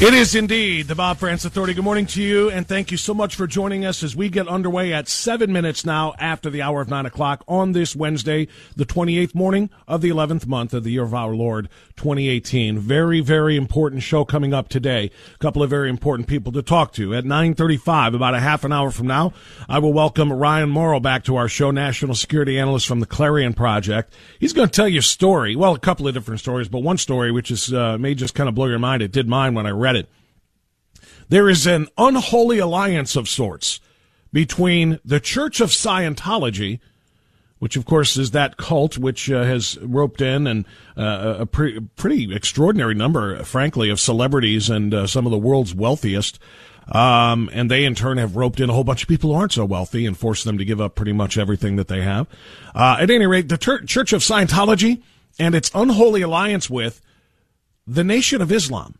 It is indeed the Bob Frantz Authority. Good morning to you, and thank you so much for joining us as we get underway at seven minutes now after the hour of nine o'clock on this Wednesday, the 28th morning of the 11th month of the year of our Lord 2018. Very, very important show coming up today. A couple of very important people to talk to. At 9.35, about a half an hour from now, I will welcome Ryan Mauro back to our show, national security analyst from the Clarion Project. He's going to tell you a story. Well, a couple of different stories, but one story which is uh, may just kind of blow your mind. It did mine when I read There is an unholy alliance of sorts between the Church of Scientology, which of course is that cult which uh, has roped in and uh, a pre- pretty extraordinary number, frankly, of celebrities and uh, some of the world's wealthiest. Um, and they in turn have roped in a whole bunch of people who aren't so wealthy and forced them to give up pretty much everything that they have. Uh, at any rate, the Tur- Church of Scientology and its unholy alliance with the Nation of Islam,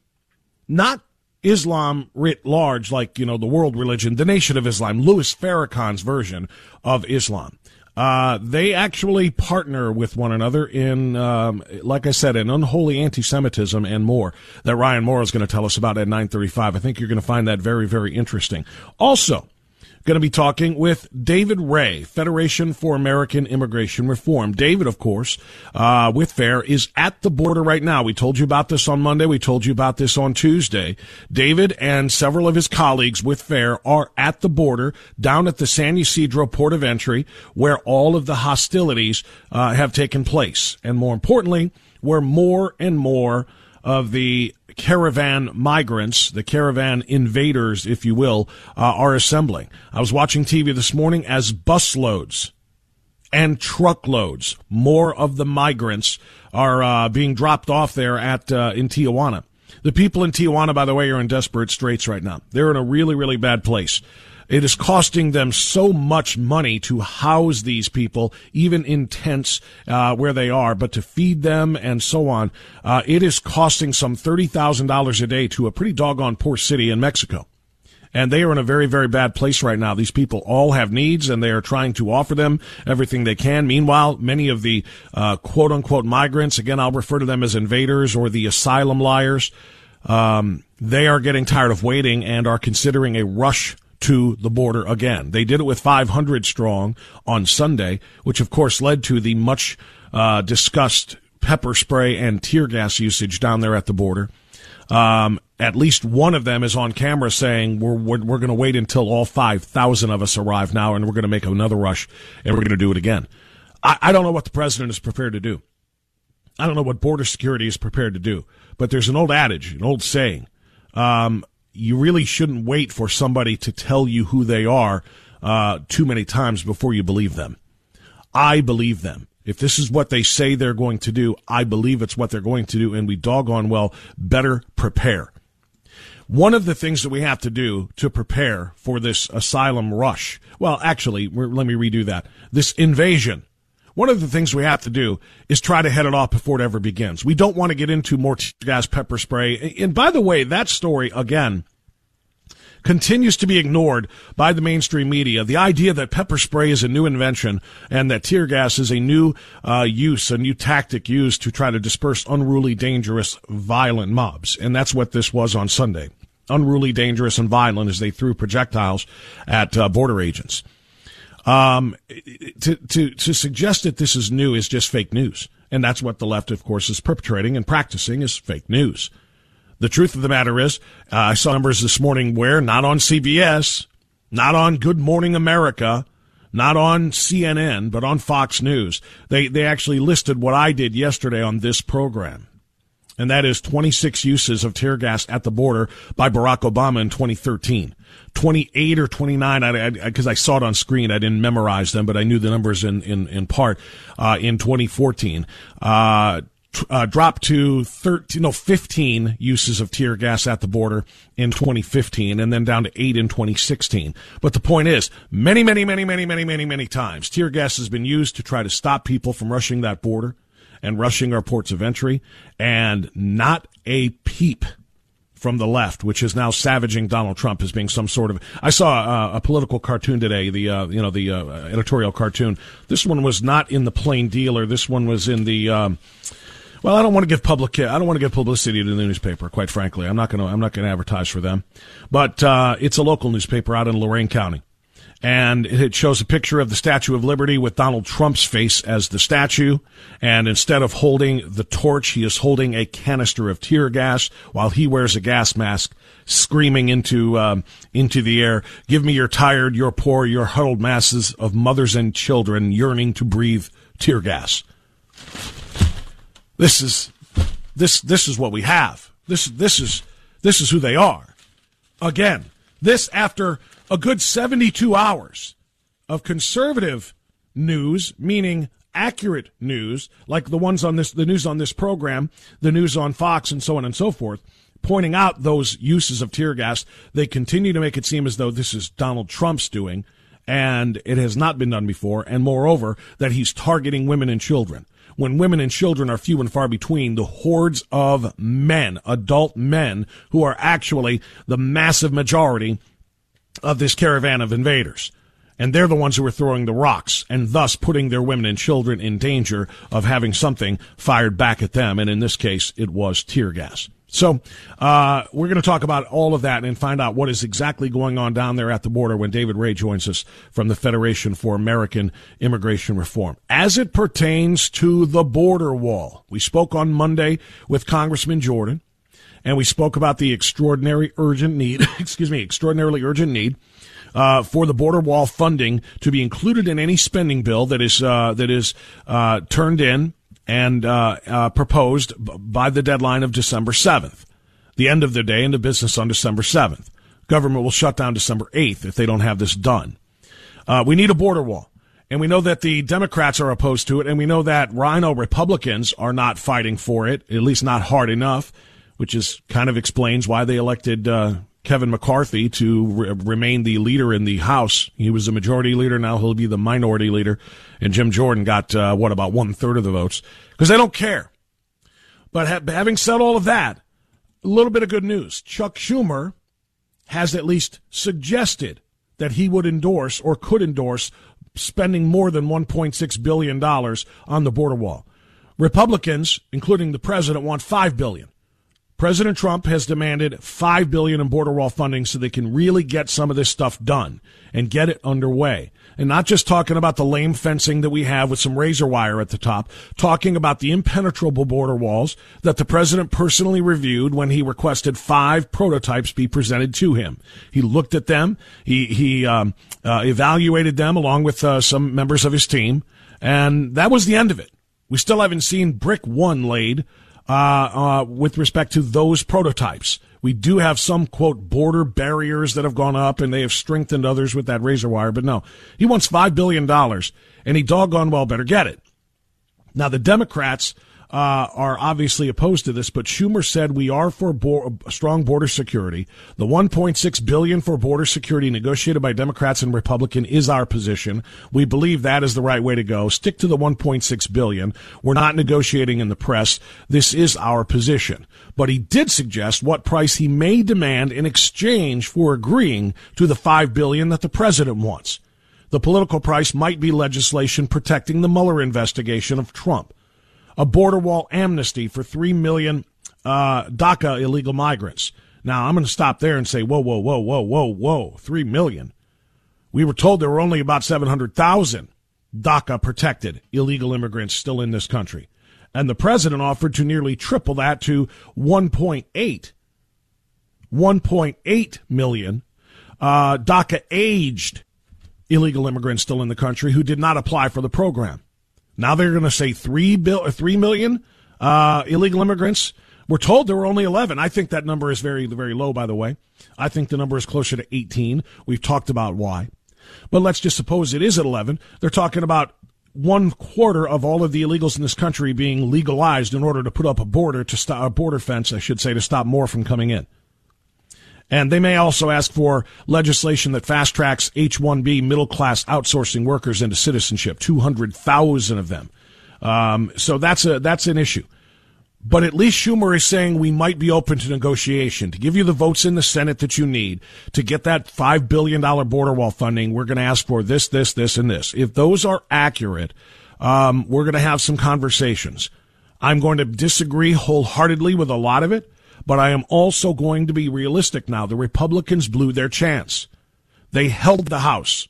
not Islam writ large, like, you know, the world religion, the Nation of Islam, Louis Farrakhan's version of Islam. Uh, they actually partner with one another in, um, like I said, in unholy anti-Semitism and more that Ryan Mauro is going to tell us about at 935. I think you're going to find that very, very interesting. Also, Going to be talking with David Ray, Federation for American Immigration Reform. David, of course, uh, with FAIR, is at the border right now. We told you about this on Monday. We told you about this on Tuesday. David and several of his colleagues with FAIR are at the border down at the San Ysidro port of entry where all of the hostilities uh, have taken place. And more importantly, where more and more of the caravan migrants, the caravan invaders, if you will, uh, are assembling. I was watching TV this morning as busloads and truckloads, more of the migrants are uh, being dropped off there at uh, in Tijuana. The people in Tijuana, by the way, are in desperate straits right now. They're in a really, really bad place. It is costing them so much money to house these people, even in tents uh, where they are, but to feed them and so on. Uh, it is costing some $30,000 a day to a pretty doggone poor city in Mexico. And they are in a very, very bad place right now. These people all have needs and they are trying to offer them everything they can. Meanwhile, many of the uh, quote unquote migrants, again, I'll refer to them as invaders or the asylum liars, um, they are getting tired of waiting and are considering a rush to the border again. They did it with 500 strong on Sunday, which of course led to the much uh, discussed pepper spray and tear gas usage down there at the border. Um, at least one of them is on camera saying we're we're, we're going to wait until all 5,000 of us arrive now, and we're going to make another rush, and we're going to do it again. I, I don't know what the president is prepared to do. I don't know what border security is prepared to do. But there's an old adage, an old saying. Um, you really shouldn't wait for somebody to tell you who they are uh, too many times before you believe them. I believe them. If this is what they say they're going to do, I believe it's what they're going to do, and we doggone well better prepare. One of the things that we have to do to prepare for this asylum rush, well, actually, let me redo that. This invasion. One of the things we have to do is try to head it off before it ever begins. We don't want to get into more tear gas pepper spray. And by the way, that story, again, continues to be ignored by the mainstream media. The idea that pepper spray is a new invention and that tear gas is a new uh, use, a new tactic used to try to disperse unruly, dangerous, violent mobs. And that's what this was on Sunday. Unruly, dangerous, and violent as they threw projectiles at uh, border agents. Um, to, to, to suggest that this is new is just fake news. And that's what the left, of course, is perpetrating and practicing is fake news. The truth of the matter is, uh, I saw numbers this morning where not on CBS, not on Good Morning America, not on CNN, but on Fox News. They, they actually listed what I did yesterday on this program. And that is 26 uses of tear gas at the border by Barack Obama in 2013. 28 or 29, because I, I, I, saw it on screen. I didn't memorize them, but I knew the numbers in, in, in part, uh, in 2014. Uh, uh, dropped to 13, no, 15 uses of tear gas at the border in 2015 and then down to eight in 2016. But the point is, many, many, many, many, many, many, many times, tear gas has been used to try to stop people from rushing that border and rushing our ports of entry and not a peep from the left, which is now savaging Donald Trump as being some sort of. I saw uh, a political cartoon today, the uh, you know the uh, editorial cartoon. This one was not in the Plain Dealer. This one was in the. Um, well, I don't want to give public. I don't want to give publicity to the newspaper. Quite frankly, I'm not going to. I'm not going to advertise for them. But uh, it's a local newspaper out in Lorain County, and it shows a picture of the Statue of Liberty with Donald Trump's face as the statue. And instead of holding the torch, he is holding a canister of tear gas while he wears a gas mask, screaming into um, into the air, "Give me your tired, your poor, your huddled masses of mothers and children yearning to breathe tear gas." This is this this is what we have. This this is this is who they are. Again, this after a good 72 hours of conservative news, meaning accurate news, like the ones on this the news on this program, the news on Fox and so on and so forth, pointing out those uses of tear gas, they continue to make it seem as though this is Donald Trump's doing and it has not been done before and moreover that he's targeting women and children. When women and children are few and far between, the hordes of men, adult men, who are actually the massive majority of this caravan of invaders. And they're the ones who are throwing the rocks and thus putting their women and children in danger of having something fired back at them. And in this case, it was tear gas. So uh, we're going to talk about all of that and find out what is exactly going on down there at the border when David Ray joins us from the Federation for American Immigration Reform. As it pertains to the border wall, we spoke on Monday with Congressman Jordan, and we spoke about the extraordinary urgent need, excuse me, extraordinarily urgent need uh, for the border wall funding to be included in any spending bill that is uh, that is uh, turned in and uh, uh, proposed by the deadline of December 7th. The end of the day into business on December 7th. Government will shut down December 8th if they don't have this done. Uh, we need a border wall. And we know that the Democrats are opposed to it, and we know that RINO Republicans are not fighting for it, at least not hard enough, which is kind of explains why they elected uh, Kevin McCarthy to re- remain the leader in the House. He was the majority leader. Now he'll be the minority leader. And Jim Jordan got, uh, what, about one third of the votes because they don't care. But ha- having said all of that, a little bit of good news. Chuck Schumer has at least suggested that he would endorse or could endorse spending more than $1.6 billion on the border wall. Republicans, including the president, want $5 billion. President Trump has demanded five billion in border wall funding so they can really get some of this stuff done and get it underway. And not just talking about the lame fencing that we have with some razor wire at the top, talking about the impenetrable border walls that the president personally reviewed when he requested five prototypes be presented to him. He looked at them, he he um, uh, evaluated them along with uh, some members of his team, and that was the end of it. We still haven't seen brick one laid uh, uh, with respect to those prototypes. We do have some, quote, border barriers that have gone up and they have strengthened others with that razor wire. But no, he wants $5 billion and he doggone well better get it. Now, the Democrats uh, are obviously opposed to this, but Schumer said we are for bo- strong border security. The 1.6 billion for border security negotiated by Democrats and Republican is our position. We believe that is the right way to go. Stick to the 1.6 billion. We're not negotiating in the press. This is our position. But he did suggest what price he may demand in exchange for agreeing to the 5 billion that the president wants. The political price might be legislation protecting the Mueller investigation of Trump a border wall amnesty for 3 million uh, DACA illegal migrants. Now, I'm going to stop there and say, whoa, whoa, whoa, whoa, whoa, whoa, 3 million. We were told there were only about 700,000 DACA protected illegal immigrants still in this country. And the president offered to nearly triple that to 1.8. 1.8 million uh, DACA aged illegal immigrants still in the country who did not apply for the program. Now they're going to say three bill, three million uh, illegal immigrants. We're told there were only 11. I think that number is very, very low, by the way. I think the number is closer to 18. We've talked about why. But let's just suppose it is at 11. They're talking about one quarter of all of the illegals in this country being legalized in order to put up a border to stop a border fence, I should say, to stop more from coming in. And they may also ask for legislation that fast tracks H-1B middle class outsourcing workers into citizenship. Two hundred thousand of them. Um, so that's a that's an issue. But at least Schumer is saying we might be open to negotiation to give you the votes in the Senate that you need to get that $5 billion border wall funding. We're going to ask for this, this, this, and this. If those are accurate, um, we're going to have some conversations. I'm going to disagree wholeheartedly with a lot of it. But I am also going to be realistic now. The Republicans blew their chance. They held the House.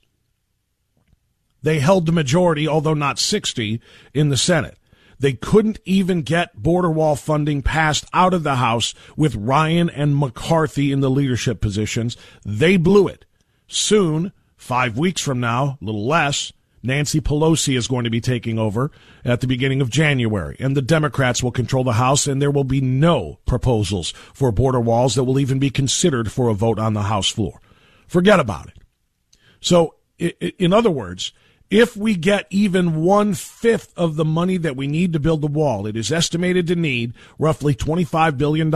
They held the majority, although not 60, in the Senate. They couldn't even get border wall funding passed out of the House with Ryan and McCarthy in the leadership positions. They blew it. Soon, five weeks from now, a little less, Nancy Pelosi is going to be taking over at the beginning of January, and the Democrats will control the House, and there will be no proposals for border walls that will even be considered for a vote on the House floor. Forget about it. So, in other words, if we get even one fifth of the money that we need to build the wall, it is estimated to need roughly $25 billion.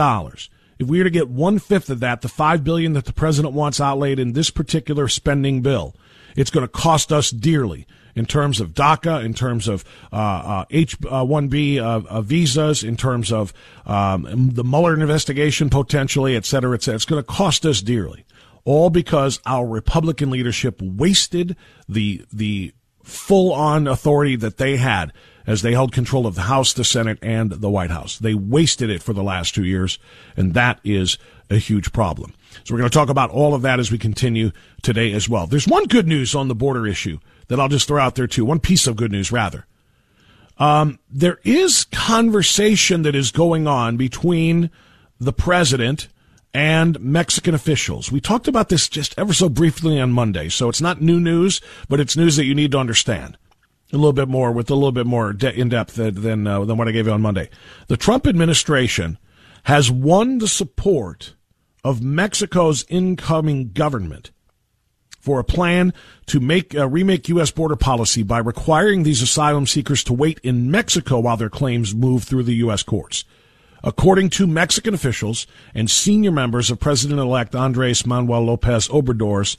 If we were to get one fifth of that, the 5 billion that the president wants outlaid in this particular spending bill, it's going to cost us dearly in terms of DACA, in terms of uh, uh, H-1B uh, uh, visas, in terms of um, the Mueller investigation potentially, et cetera, et cetera. It's going to cost us dearly, all because our Republican leadership wasted the the full-on authority that they had as they held control of the House, the Senate, and the White House. They wasted it for the last two years, and that is a huge problem. So we're going to talk about all of that as we continue today as well. There's one good news on the border issue that I'll just throw out there too. One piece of good news, rather. Um, there is conversation that is going on between the president and Mexican officials. We talked about this just ever so briefly on Monday, so it's not new news, but it's news that you need to understand a little bit more with a little bit more de- in depth than uh, than what I gave you on Monday. The Trump administration has won the support of Mexico's incoming government for a plan to make uh, remake U.S. border policy by requiring these asylum seekers to wait in Mexico while their claims move through the U.S. courts. According to Mexican officials and senior members of President-elect Andres Manuel Lopez Obrador's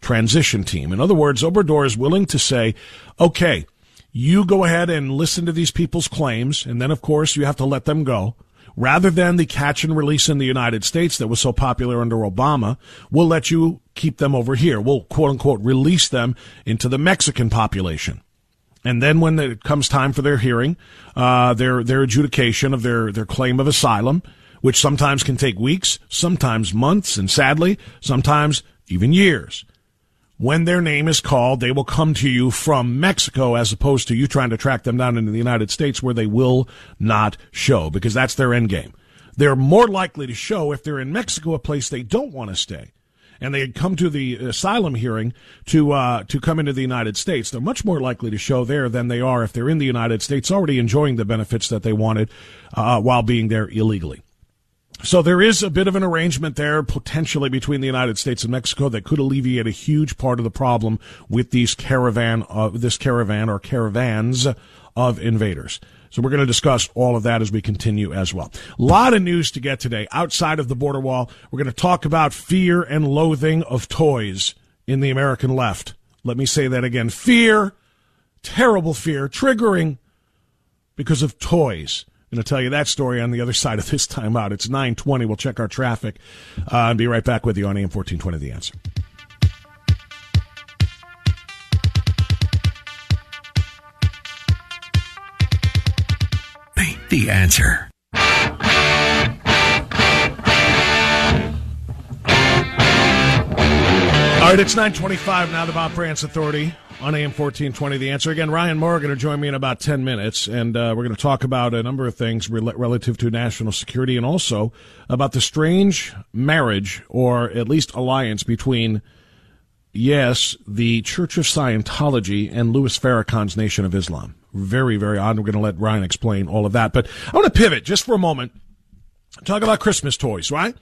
transition team. In other words, Obrador is willing to say, okay, you go ahead and listen to these people's claims, and then, of course, you have to let them go rather than the catch and release in the United States that was so popular under Obama, we'll let you keep them over here. We'll quote unquote release them into the Mexican population. And then when it comes time for their hearing, uh, their, their adjudication of their, their claim of asylum, which sometimes can take weeks, sometimes months, and sadly, sometimes even years when their name is called, they will come to you from Mexico as opposed to you trying to track them down into the United States where they will not show because that's their end game. They're more likely to show if they're in Mexico, a place they don't want to stay. And they had come to the asylum hearing to uh, to come into the United States. They're much more likely to show there than they are if they're in the United States, already enjoying the benefits that they wanted uh, while being there illegally. So there is a bit of an arrangement there potentially between the United States and Mexico that could alleviate a huge part of the problem with these caravan uh, this caravan or caravans of invaders. So we're going to discuss all of that as we continue as well. A lot of news to get today outside of the border wall. We're going to talk about fear and loathing of toys in the American left. Let me say that again. Fear, terrible fear, triggering because of toys. Going to tell you that story on the other side of this time out. It's 920. We'll check our traffic uh, and be right back with you on AM 1420 The Answer. The answer. All right, it's 925 now, the Bob Frantz Authority on AM 1420. The answer again, Ryan Morgan will join me in about 10 minutes, and uh, we're going to talk about a number of things re- relative to national security and also about the strange marriage, or at least alliance, between, yes, the Church of Scientology and Louis Farrakhan's Nation of Islam. Very, very odd. We're going to let Ryan explain all of that. But I want to pivot just for a moment, talk about Christmas toys, right?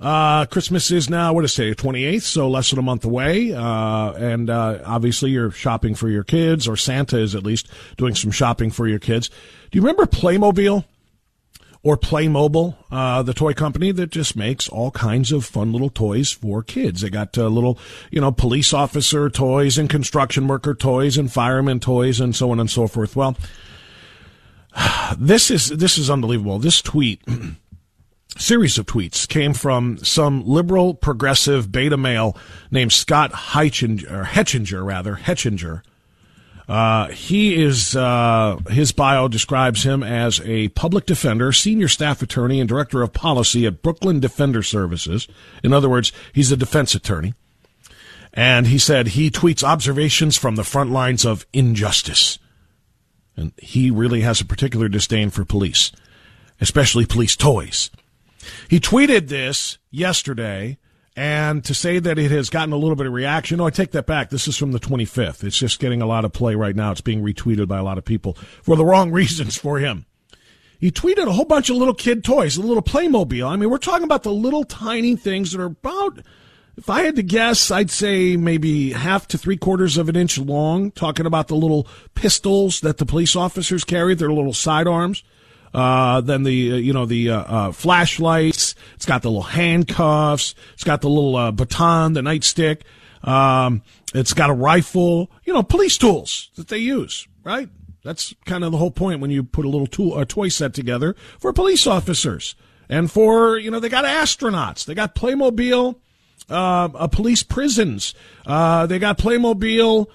Uh, Christmas is now, what is it, 28th, so less than a month away. Uh, and, uh, obviously you're shopping for your kids, or Santa is at least doing some shopping for your kids. Do you remember Playmobil? Or Playmobil, uh, the toy company that just makes all kinds of fun little toys for kids. They got uh, little, you know, police officer toys and construction worker toys and fireman toys and so on and so forth. Well, this is this is unbelievable. This tweet series of tweets came from some liberal progressive beta male named Scott Hechinger, rather, Hechinger. Uh, he is, uh, his bio describes him as a public defender, senior staff attorney, and director of policy at Brooklyn Defender Services. In other words, he's a defense attorney. And he said he tweets observations from the front lines of injustice. And he really has a particular disdain for police, especially police toys. He tweeted this yesterday, and to say that it has gotten a little bit of reaction, no, I take that back. This is from the 25th. It's just getting a lot of play right now. It's being retweeted by a lot of people for the wrong reasons for him. He tweeted a whole bunch of little kid toys, a little Playmobil. I mean, we're talking about the little tiny things that are about, if I had to guess, I'd say maybe half to three quarters of an inch long. Talking about the little pistols that the police officers carry, their little sidearms. Uh, then the uh, you know the uh, uh, flashlights. It's got the little handcuffs. It's got the little uh, baton, the nightstick. Um, it's got a rifle. You know, police tools that they use. Right. That's kind of the whole point when you put a little tool, a toy set together for police officers and for you know they got astronauts. They got Playmobil. Uh, police prisons. they got Playmobil.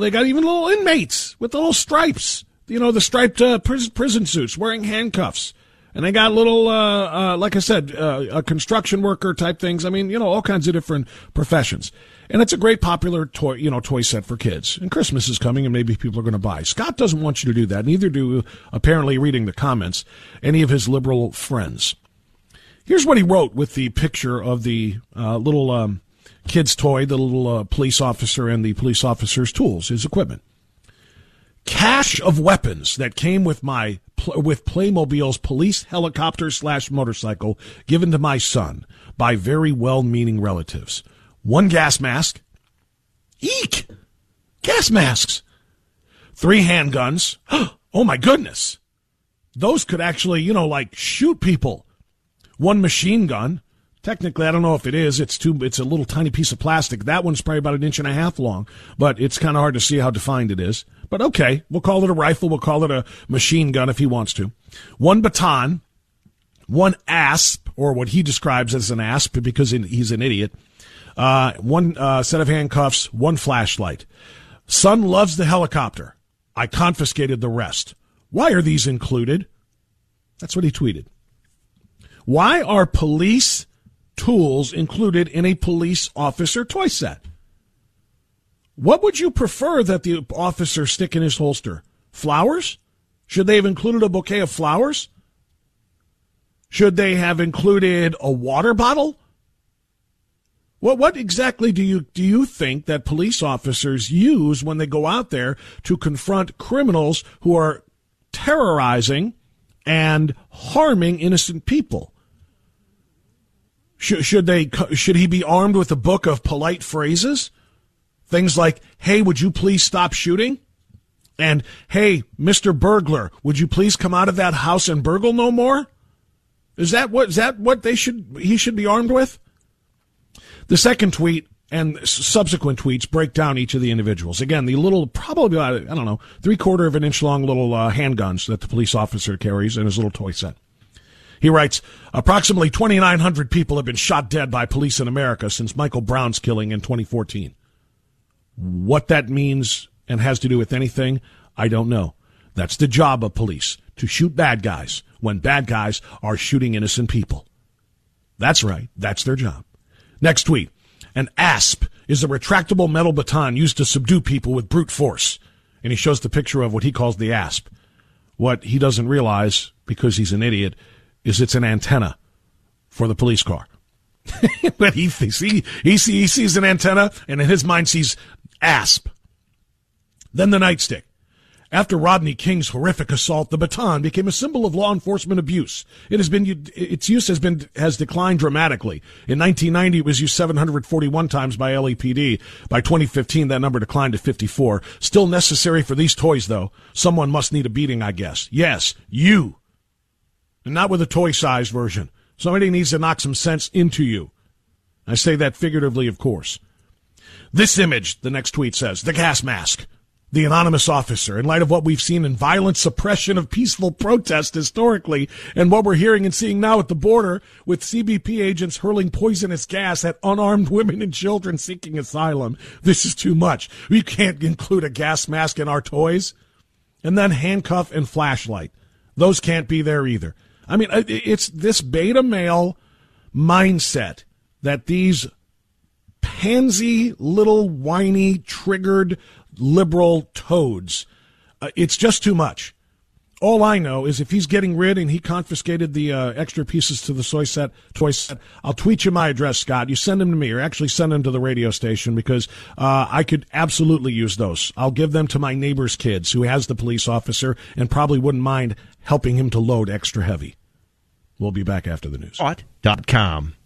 they got even little inmates with the little stripes you know, the striped uh, prison, prison suits, wearing handcuffs. And they got little, uh, uh, like I said, uh, construction worker type things. I mean, you know, all kinds of different professions. And it's a great popular toy, you know, toy set for kids. And Christmas is coming and maybe people are going to buy. Scott doesn't want you to do that. Neither do, apparently, reading the comments, any of his liberal friends. Here's what he wrote with the picture of the uh, little um, kid's toy, the little uh, police officer and the police officer's tools, his equipment cache of weapons that came with my with Playmobil's police helicopter slash motorcycle given to my son by very well-meaning relatives. One gas mask. Eek! Gas masks. Three handguns. Oh my goodness. Those could actually, you know, like shoot people. One machine gun. Technically, I don't know if it is. It's too. It's a little tiny piece of plastic. That one's probably about an inch and a half long, but it's kind of hard to see how defined it is. But okay, we'll call it a rifle. We'll call it a machine gun if he wants to. One baton, one asp, or what he describes as an asp because he's an idiot. Uh, one uh, set of handcuffs, one flashlight. Son loves the helicopter. I confiscated the rest. Why are these included? That's what he tweeted. Why are police tools included in a police officer toy set. What would you prefer that the officer stick in his holster? Flowers? Should they have included a bouquet of flowers? Should they have included a water bottle? What what exactly do you do you think that police officers use when they go out there to confront criminals who are terrorizing and harming innocent people? Should, should they? Should he be armed with a book of polite phrases? Things like, "Hey, would you please stop shooting?" and "Hey, Mister Burglar, would you please come out of that house and burgle no more?" Is that what is that what they should he should be armed with? The second tweet and subsequent tweets break down each of the individuals. Again, the little, probably about, I don't know, three quarter of an inch long little uh, handguns that the police officer carries in his little toy set. He writes, approximately 2,900 people have been shot dead by police in America since Michael Brown's killing in 2014. What that means and has to do with anything, I don't know. That's the job of police, to shoot bad guys when bad guys are shooting innocent people. That's right. That's their job. Next tweet. An ASP is a retractable metal baton used to subdue people with brute force. And he shows the picture of what he calls the ASP. What he doesn't realize, because he's an idiot, is it's an antenna for the police car. but he thinks he, he, he sees an antenna and in his mind sees ASP. Then the nightstick. After Rodney King's horrific assault, the baton became a symbol of law enforcement abuse. It has been its use has been has declined dramatically. In 1990, it was used 741 times by LAPD. By 2015, that number declined to 54. Still necessary for these toys, though. Someone must need a beating, I guess. Yes, you, not with a toy-sized version. Somebody needs to knock some sense into you. I say that figuratively, of course. This image, the next tweet says, the gas mask the anonymous officer in light of what we've seen in violent suppression of peaceful protest historically and what we're hearing and seeing now at the border with CBP agents hurling poisonous gas at unarmed women and children seeking asylum. This is too much. We can't include a gas mask in our toys. And then handcuff and flashlight. Those can't be there either. I mean, it's this beta male mindset that these pansy little whiny triggered liberal toads. Uh, it's just too much. All I know is if he's getting rid and he confiscated the uh, extra pieces to the soy set, toy set, I'll tweet you my address, Scott. You send them to me, or actually send them to the radio station because uh, I could absolutely use those. I'll give them to my neighbor's kids who has the police officer and probably wouldn't mind helping him to load extra heavy. We'll be back after the news. Dot com.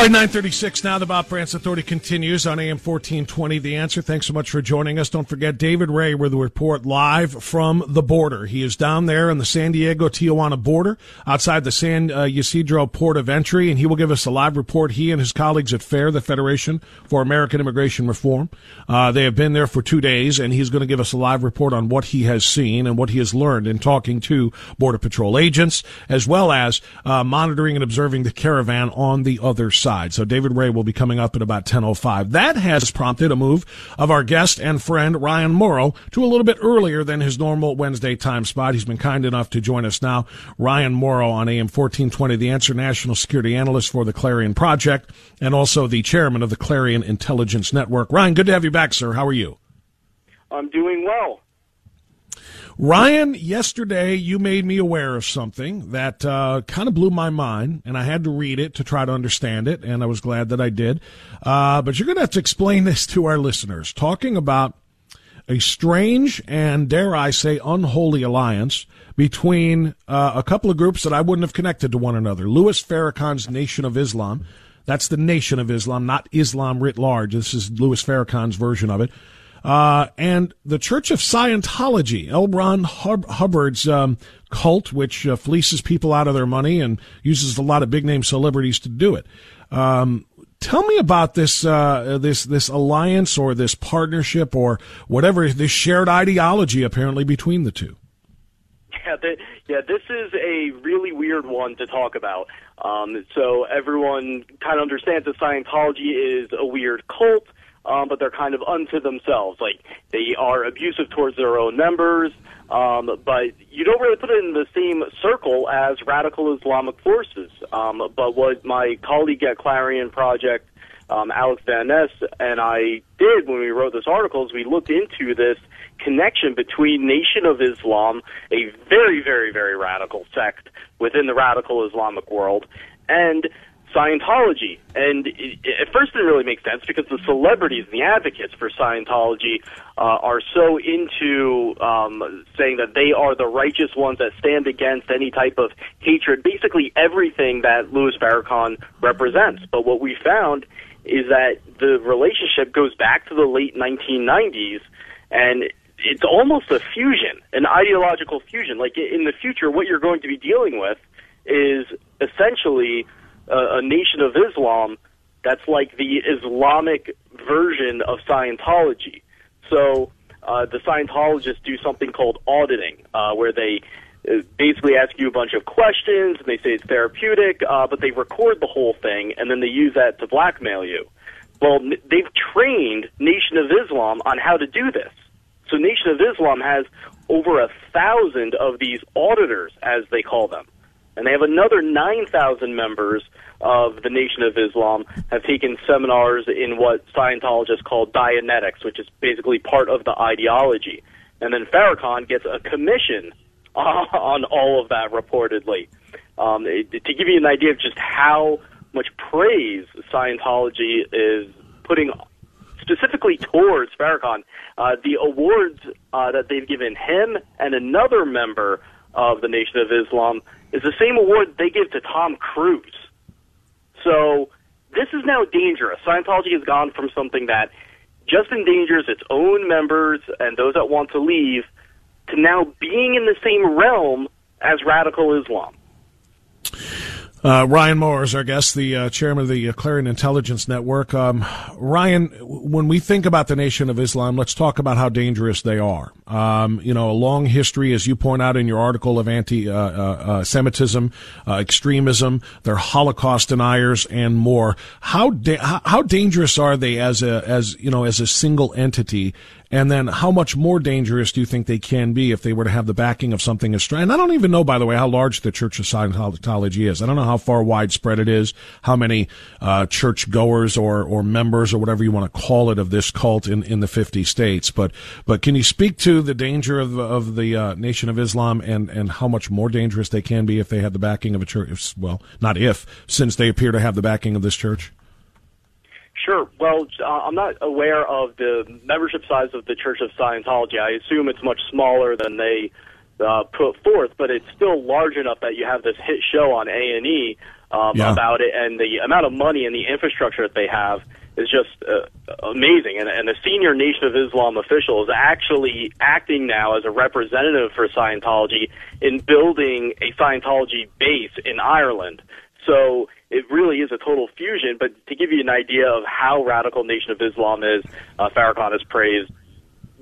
All right, 936 now. The Bob Frantz Authority continues on AM 1420. The answer. Thanks so much for joining us. Don't forget David Ray with the report live from the border. He is down there on the San Diego Tijuana border outside the San uh, Ysidro port of entry, and he will give us a live report. He and his colleagues at FAIR, the Federation for American Immigration Reform, uh, they have been there for two days, and he's going to give us a live report on what he has seen and what he has learned in talking to Border Patrol agents, as well as uh, monitoring and observing the caravan on the other side. So David Ray will be coming up at about 10.05. That has prompted a move of our guest and friend Ryan Mauro to a little bit earlier than his normal Wednesday time spot. He's been kind enough to join us now. Ryan Mauro on AM 1420, the answer national security analyst for the Clarion Project and also the chairman of the Clarion Intelligence Network. Ryan, good to have you back, sir. How are you? I'm doing well. Ryan, yesterday you made me aware of something that uh, kind of blew my mind, and I had to read it to try to understand it, and I was glad that I did. Uh, but you're going to have to explain this to our listeners. Talking about a strange and, dare I say, unholy alliance between uh, a couple of groups that I wouldn't have connected to one another. Louis Farrakhan's Nation of Islam. That's the Nation of Islam, not Islam writ large. This is Louis Farrakhan's version of it uh, and the Church of Scientology, L. Ron Hubbard's um, cult, which uh, fleeces people out of their money and uses a lot of big name celebrities to do it. Um, tell me about this uh, this this alliance or this partnership or whatever this shared ideology apparently between the two. Yeah, the, yeah, this is a really weird one to talk about. Um, so everyone kind of understands that Scientology is a weird cult um, but they're kind of unto themselves. Like they are abusive towards their own members, um, but you don't really put it in the same circle as radical Islamic forces. Um, but what my colleague at Clarion Project, um, Alex VanNess, and I did when we wrote this article is we looked into this connection between Nation of Islam, a very, very, very radical sect within the radical Islamic world, and Scientology. And it, at first, it didn't really make sense because the celebrities and the advocates for Scientology uh, are so into um, saying that they are the righteous ones that stand against any type of hatred, basically everything that Louis Farrakhan represents. But what we found is that the relationship goes back to the late 1990s, and it's almost a fusion, an ideological fusion. Like in the future, what you're going to be dealing with is essentially a, a nation of Islam that's like the Islamic version of Scientology. So uh, the Scientologists do something called auditing, uh, where they uh, basically ask you a bunch of questions, and they say it's therapeutic, uh, but they record the whole thing, and then they use that to blackmail you. Well, they've trained Nation of Islam on how to do this. So Nation of Islam has over a thousand of these auditors, as they call them. And they have another 9,000 members of the Nation of Islam have taken seminars in what Scientologists call Dianetics, which is basically part of the ideology. And then Farrakhan gets a commission on all of that, reportedly. Um, to give you an idea of just how much praise Scientology is putting specifically towards Farrakhan, uh, the awards uh, that they've given him and another member of the Nation of Islam is the same award they give to Tom Cruise. So this is now dangerous. Scientology has gone from something that just endangers its own members and those that want to leave to now being in the same realm as radical Islam. Uh, Ryan Mauro is our guest, the uh, chairman of the uh, Clarion Intelligence Network. Um, Ryan, when we think about the Nation of Islam, let's talk about how dangerous they are. Um, you know, a long history, as you point out in your article, of anti-Semitism, uh, uh, uh, extremism. They're Holocaust deniers and more. How da- how dangerous are they as a as you know as a single entity? And then how much more dangerous do you think they can be if they were to have the backing of something as strong? And I don't even know, by the way, how large the Church of Scientology is. I don't know how far widespread it is, how many uh, church goers or, or members or whatever you want to call it of this cult in, in the 50 states. But, but can you speak to the danger of, of the uh, Nation of Islam and, and how much more dangerous they can be if they had the backing of a church? Well, not if, since they appear to have the backing of this church. Sure. Well, uh, I'm not aware of the membership size of the Church of Scientology. I assume it's much smaller than they uh, put forth, but it's still large enough that you have this hit show on A and E um, yeah. about it, and the amount of money and the infrastructure that they have is just uh, amazing. And, and the senior Nation of Islam official is actually acting now as a representative for Scientology in building a Scientology base in Ireland. So it really is a total fusion. But to give you an idea of how radical Nation of Islam is, uh, Farrakhan has praised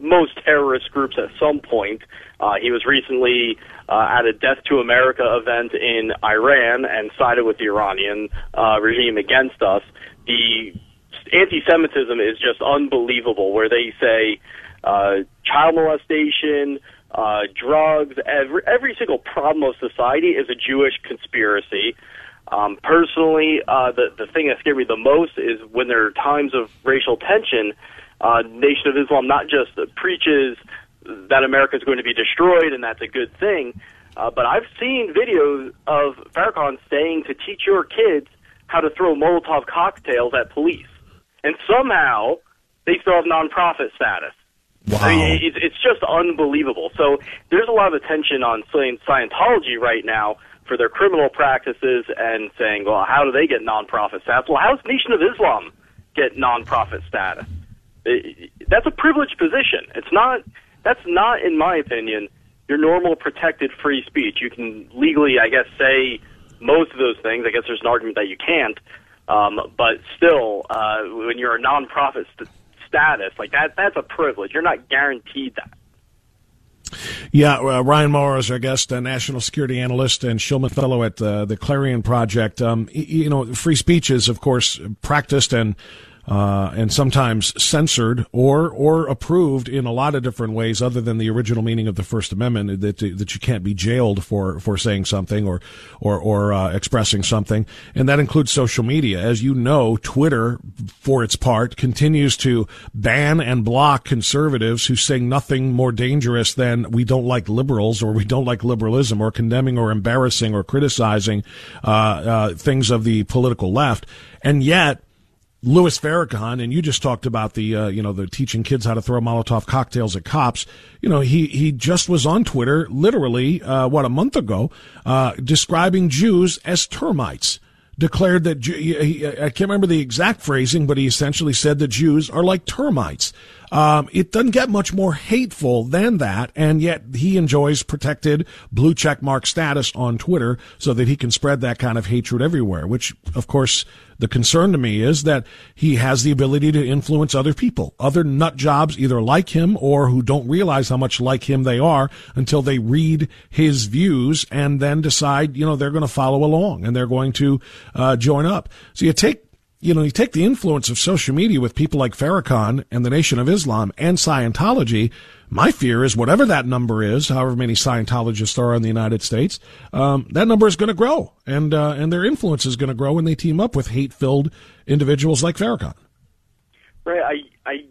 most terrorist groups at some point. Uh, he was recently uh, at a Death to America event in Iran and sided with the Iranian uh, regime against us. The anti-Semitism is just unbelievable, where they say uh, child molestation, uh, drugs, every, every single problem of society is a Jewish conspiracy. Um, personally, uh, the the thing that scared me the most is when there are times of racial tension. Uh, Nation of Islam not just preaches that America is going to be destroyed and that's a good thing, uh, but I've seen videos of Farrakhan saying to teach your kids how to throw Molotov cocktails at police, and somehow they still have nonprofit status. Wow. I mean, it's, it's just unbelievable. So there's a lot of attention on Scientology right now for their criminal practices and saying, well, how do they get nonprofit status? Well, how does Nation of Islam get nonprofit status? That's a privileged position. It's not. That's not, in my opinion, your normal protected free speech. You can legally, I guess, say most of those things. I guess there's an argument that you can't. Um, but still, uh, when you're a nonprofit st- status like that, that's a privilege. You're not guaranteed that. Yeah, uh, Ryan Mauro is our guest, a national security analyst and Shillman Fellow at uh, the Clarion Project. Um, you know, free speech is, of course, practiced and uh, and sometimes censored or or approved in a lot of different ways, other than the original meaning of the First Amendment that that you can't be jailed for for saying something or or or uh, expressing something, and that includes social media. As you know, Twitter, for its part, continues to ban and block conservatives who say nothing more dangerous than we don't like liberals or we don't like liberalism or condemning or embarrassing or criticizing uh, uh, things of the political left, and yet Louis Farrakhan, and you just talked about the uh, you know the teaching kids how to throw Molotov cocktails at cops. You know he he just was on Twitter literally uh, what a month ago uh, describing Jews as termites. Declared that I can't remember the exact phrasing, but he essentially said that Jews are like termites. Um, it doesn't get much more hateful than that, and yet he enjoys protected blue check mark status on Twitter so that he can spread that kind of hatred everywhere. Which, of course, the concern to me is that he has the ability to influence other people, other nut jobs, either like him or who don't realize how much like him they are until they read his views and then decide, you know, they're going to follow along and they're going to uh, join up. So you take you know, you take the influence of social media with people like Farrakhan and the Nation of Islam and Scientology. My fear is whatever that number is, however many Scientologists are in the United States, um, that number is going to grow, and uh, and their influence is going to grow when they team up with hate-filled individuals like Farrakhan. Right. I I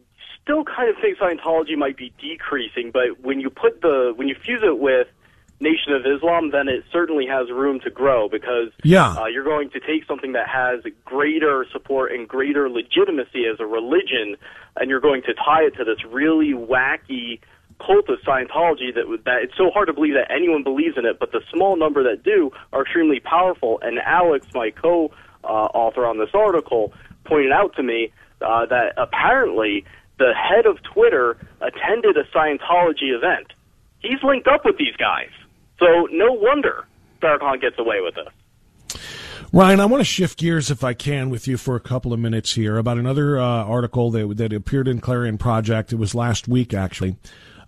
still kind of think Scientology might be decreasing, but when you put the when you fuse it with Nation of Islam, then it certainly has room to grow because yeah. uh, you're going to take something that has greater support and greater legitimacy as a religion, and you're going to tie it to this really wacky cult of Scientology that that it's so hard to believe that anyone believes in it, but the small number that do are extremely powerful. And Alex, my co-author on this article, pointed out to me uh, that apparently the head of Twitter attended a Scientology event. He's linked up with these guys. So no wonder Farrakhan gets away with this. Ryan, I want to shift gears if I can with you for a couple of minutes here about another uh, article that that appeared in Clarion Project. It was last week, actually.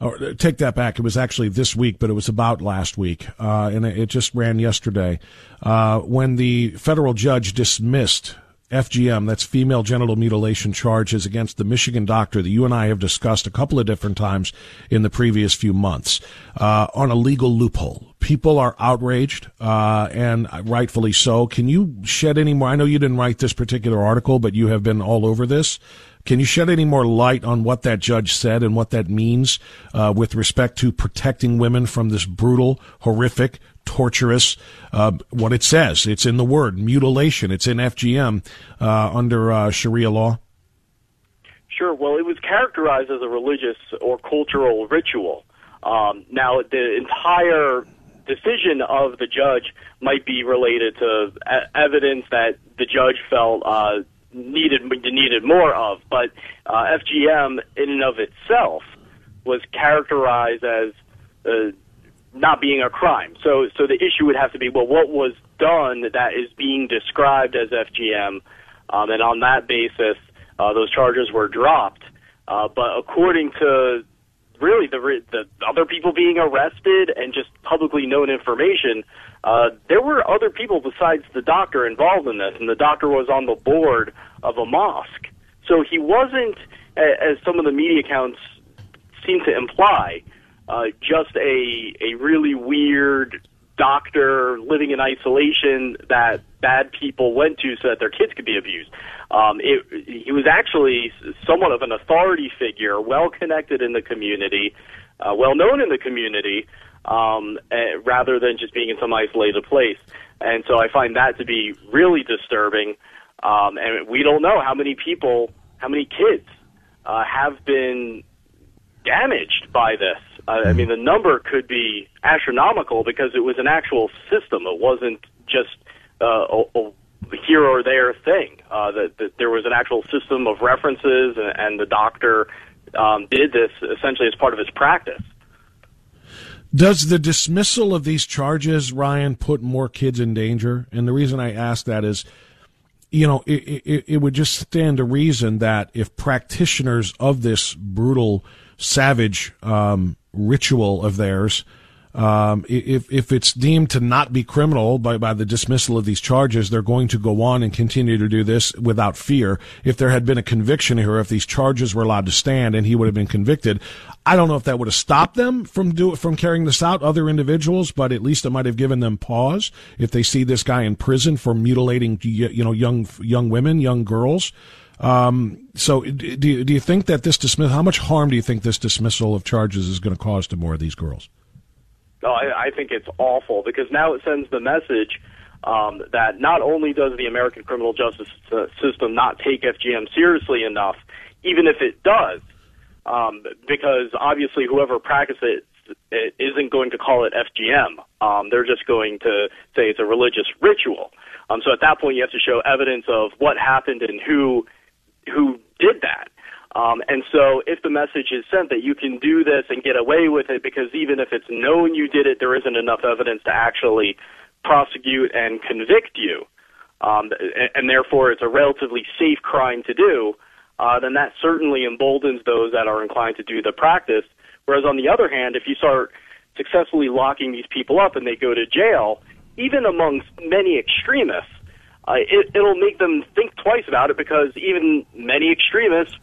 Or, uh, take that back. It was actually this week, but it was about last week, uh, and it just ran yesterday uh, when the federal judge dismissed FGM, that's female genital mutilation charges against the Michigan doctor that you and I have discussed a couple of different times in the previous few months uh, on a legal loophole. People are outraged, uh, and rightfully so. Can you shed any more? I know you didn't write this particular article, but you have been all over this. Can you shed any more light on what that judge said and what that means uh, with respect to protecting women from this brutal, horrific, torturous, uh, what it says. It's in the word mutilation. It's in FGM uh, under uh, Sharia law. Sure. Well, it was characterized as a religious or cultural ritual. Um, now, the entire decision of the judge might be related to evidence that the judge felt uh, needed needed more of, but uh, FGM in and of itself was characterized as uh, not being a crime. So, so the issue would have to be, well, what was done that is being described as FGM, um, and on that basis, uh, those charges were dropped. Uh, but according to really the the other people being arrested and just publicly known information, uh, there were other people besides the doctor involved in this, and the doctor was on the board of a mosque. So he wasn't, as some of the media accounts seem to imply, uh, just a a really weird doctor living in isolation that bad people went to so that their kids could be abused. Um, it, he was actually somewhat of an authority figure, well connected in the community, uh, well known in the community, um, uh, rather than just being in some isolated place. And so I find that to be really disturbing. Um, and we don't know how many people, how many kids uh, have been damaged by this. Uh, I mean, the number could be astronomical because it was an actual system. It wasn't just a, a here or there thing. Uh, that, that there was an actual system of references, and, and the doctor um, did this essentially as part of his practice. Does the dismissal of these charges, Ryan, put more kids in danger? And the reason I ask that is, you know, it, it, it would just stand to reason that if practitioners of this brutal savage um, ritual of theirs um, if if it's deemed to not be criminal by by the dismissal of these charges, they're going to go on and continue to do this without fear. If there had been a conviction here, if these charges were allowed to stand and he would have been convicted, I don't know if that would have stopped them from do from carrying this out, other individuals, but at least it might have given them pause if they see this guy in prison for mutilating you know young young women, young girls. Um, so do do you think that this dismiss how much harm do you think this dismissal of charges is going to cause to more of these girls? No, I, I think it's awful because now it sends the message um, that not only does the American criminal justice uh, system not take FGM seriously enough, even if it does, um, because obviously whoever practices it, it isn't going to call it FGM. Um, they're just going to say it's a religious ritual. Um, so at that point, you have to show evidence of what happened and who who did that. Um, and so if the message is sent that you can do this and get away with it because even if it's known you did it, there isn't enough evidence to actually prosecute and convict you, um, and, and therefore it's a relatively safe crime to do, uh, then that certainly emboldens those that are inclined to do the practice. Whereas on the other hand, if you start successfully locking these people up and they go to jail, even amongst many extremists, uh, it, it'll make them think twice about it because even many extremists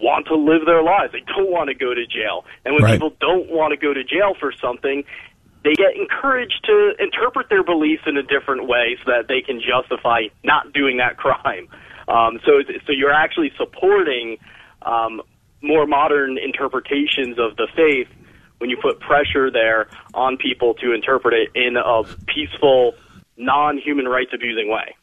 want to live their lives. They don't want to go to jail. And when right. people don't want to go to jail for something, they get encouraged to interpret their beliefs in a different way so that they can justify not doing that crime. Um, so, so you're actually supporting um, more modern interpretations of the faith when you put pressure there on people to interpret it in a peaceful, non-human rights abusing way.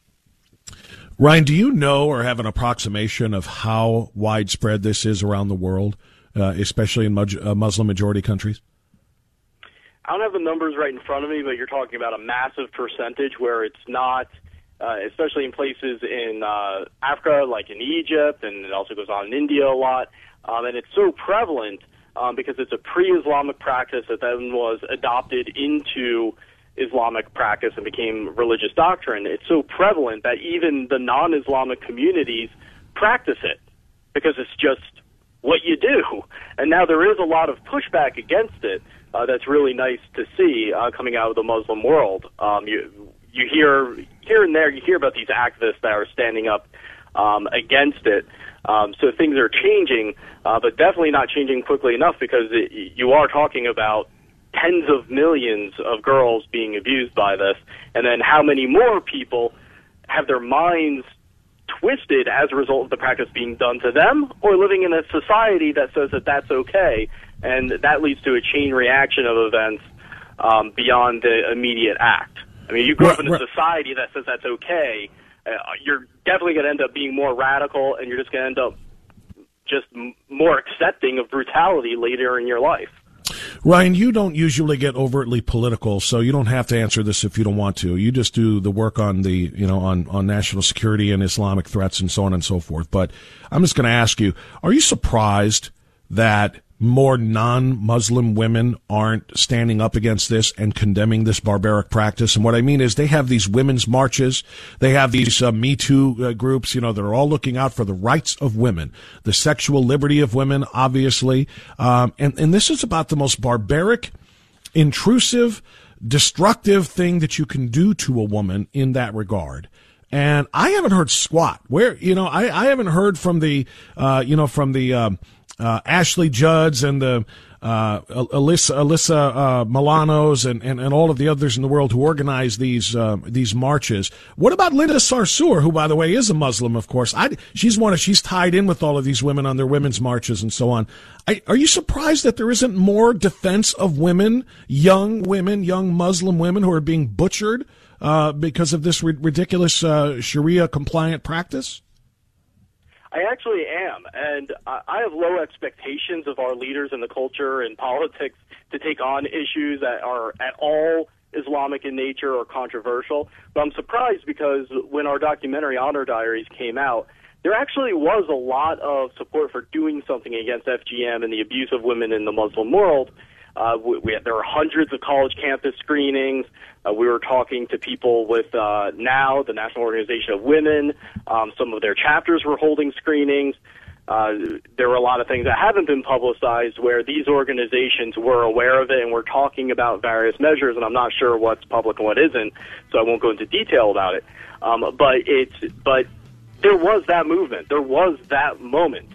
Ryan, do you know or have an approximation of how widespread this is around the world, uh, especially in uh, Muslim majority countries? I don't have the numbers right in front of me, but you're talking about a massive percentage where it's not, uh, especially in places in uh, Africa, like in Egypt, and it also goes on in India a lot. Um, and it's so prevalent um, because it's a pre-Islamic practice that then was adopted into Islamic practice and became religious doctrine, it's so prevalent that even the non Islamic communities practice it because it's just what you do. And now there is a lot of pushback against it uh, that's really nice to see uh, coming out of the Muslim world. Um, you, you hear here and there, you hear about these activists that are standing up um, against it. Um, so things are changing, uh, but definitely not changing quickly enough because it, you are talking about tens of millions of girls being abused by this, and then how many more people have their minds twisted as a result of the practice being done to them, or living in a society that says that that's okay, and that leads to a chain reaction of events um, beyond the immediate act. I mean, you grow up in a society that says that's okay, uh, you're definitely going to end up being more radical, and you're just going to end up just m- more accepting of brutality later in your life. Ryan, you don't usually get overtly political, so you don't have to answer this if you don't want to. You just do the work on the, you know, on, on national security and Islamic threats and so on and so forth. But I'm just going to ask you, are you surprised that more non-Muslim women aren't standing up against this and condemning this barbaric practice. And what I mean is they have these women's marches. They have these uh, Me Too uh, groups, you know, that are all looking out for the rights of women, the sexual liberty of women, obviously. Um, and, and this is about the most barbaric, intrusive, destructive thing that you can do to a woman in that regard and I haven't heard squat. Where you know, I, I haven't heard from the uh, you know from the um, uh, Ashley Judds and the uh, Alyssa, Alyssa uh, Milanos and, and, and all of the others in the world who organize these uh, these marches. What about Linda Sarsour, who, by the way, is a Muslim, of course? I, she's one of she's tied in with all of these women on their women's marches and so on. I, are you surprised that there isn't more defense of women, young women, young Muslim women who are being butchered uh, because of this ri- ridiculous uh, Sharia compliant practice? I actually am, and I have low expectations of our leaders in the culture and politics to take on issues that are at all Islamic in nature or controversial. But I'm surprised because when our documentary Honor Diaries came out, there actually was a lot of support for doing something against FGM and the abuse of women in the Muslim world. Uh, we, we, there are hundreds of college campus screenings. Uh, we were talking to people with uh, NOW, the National Organization of Women. Um, some of their chapters were holding screenings. uh, there were a lot of things that haven't been publicized where these organizations were aware of it and were talking about various measures, and I'm not sure what's public and what isn't, so I won't go into detail about it. Um, but it's but there was that movement, there was that moment,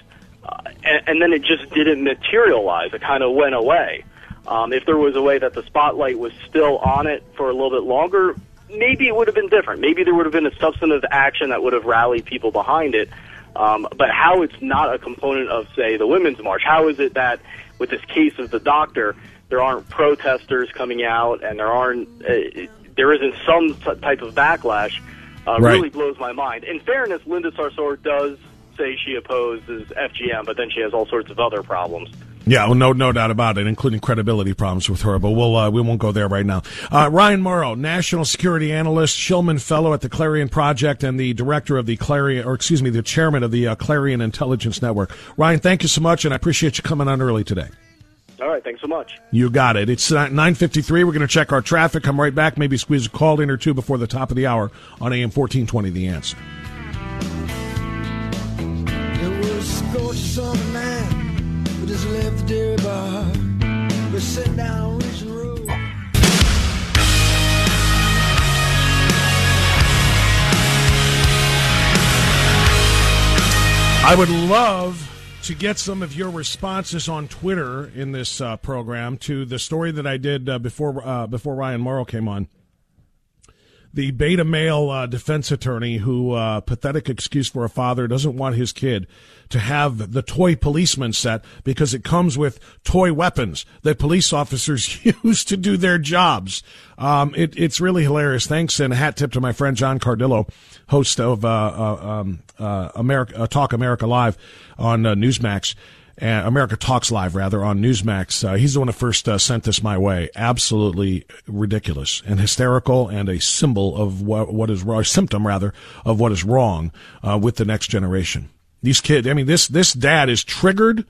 uh, and, and then it just didn't materialize. It kind of went away. Um, if there was a way that the spotlight was still on it for a little bit longer, maybe it would have been different. Maybe there would have been a substantive action that would have rallied people behind it. Um, but how it's not a component of, say, the Women's March? How is it that with this case of the doctor, there aren't protesters coming out and there aren't, uh, there isn't some type of backlash? Uh, Right. Really blows my mind. In fairness, Linda Sarsour does say she opposes FGM, but then she has all sorts of other problems. Yeah, well, no, no doubt about it, including credibility problems with her. But we'll uh, we won't go there right now. Uh, Ryan Mauro, national security analyst, Shillman Fellow at the Clarion Project, and the director of the Clarion, or excuse me, the chairman of the uh, Clarion Intelligence Network. Ryan, thank you so much, and I appreciate you coming on early today. All right, thanks so much. You got it. It's uh, 9.53. We're going to check our traffic. Come right back. Maybe squeeze a call in or two before the top of the hour on AM 1420, The Answer. I would love to get some of your responses on Twitter in this uh, program to the story that I did uh, before uh, before Ryan Mauro came on. The beta male uh, defense attorney who uh, pathetic excuse for a father doesn't want his kid to have the toy policeman set because it comes with toy weapons that police officers use to do their jobs. Um, it, it's really hilarious. Thanks and a hat tip to my friend John Cardillo, host of uh, uh, um, uh, America uh, Talk America Live on Newsmax. Uh, America Talks Live, rather, on Newsmax. Uh, he's the one who first uh, sent this my way. Absolutely ridiculous and hysterical, and a symbol of what, what is wrong, symptom rather of what is wrong uh, with the next generation. These kids, I mean, this this dad is triggered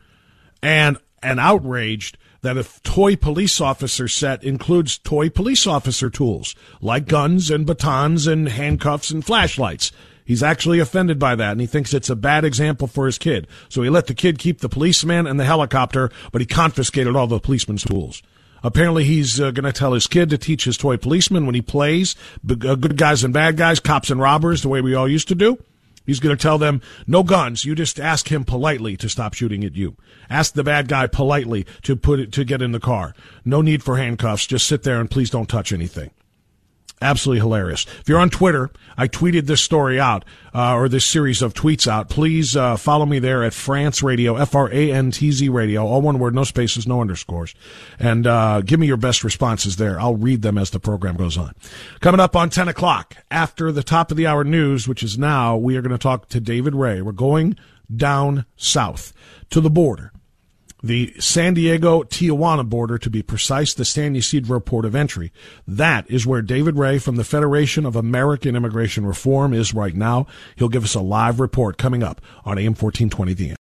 and and outraged that a toy police officer set includes toy police officer tools like guns and batons and handcuffs and flashlights. He's actually offended by that and he thinks it's a bad example for his kid. So he let the kid keep the policeman and the helicopter, but he confiscated all the policeman's tools. Apparently, he's uh, going to tell his kid to teach his toy policeman when he plays b- uh, good guys and bad guys, cops and robbers, the way we all used to do. He's going to tell them, no guns. You just ask him politely to stop shooting at you. Ask the bad guy politely to put it, to get in the car. No need for handcuffs. Just sit there and please don't touch anything. Absolutely hilarious. If you're on Twitter, I tweeted this story out, uh, or this series of tweets out. Please uh, follow me there at Frantz Radio, F R A N T Z Radio, all one word, no spaces, no underscores. And uh, give me your best responses there. I'll read them as the program goes on. Coming up on 10 o'clock, after the top of the hour news, which is now, we are going to talk to David Ray. We're going down south to the border the San Diego Tijuana border, to be precise, the San Ysidro port of entry. That is where David Ray from the Federation of American Immigration Reform is right now. He'll give us a live report coming up on AM 1420 The End.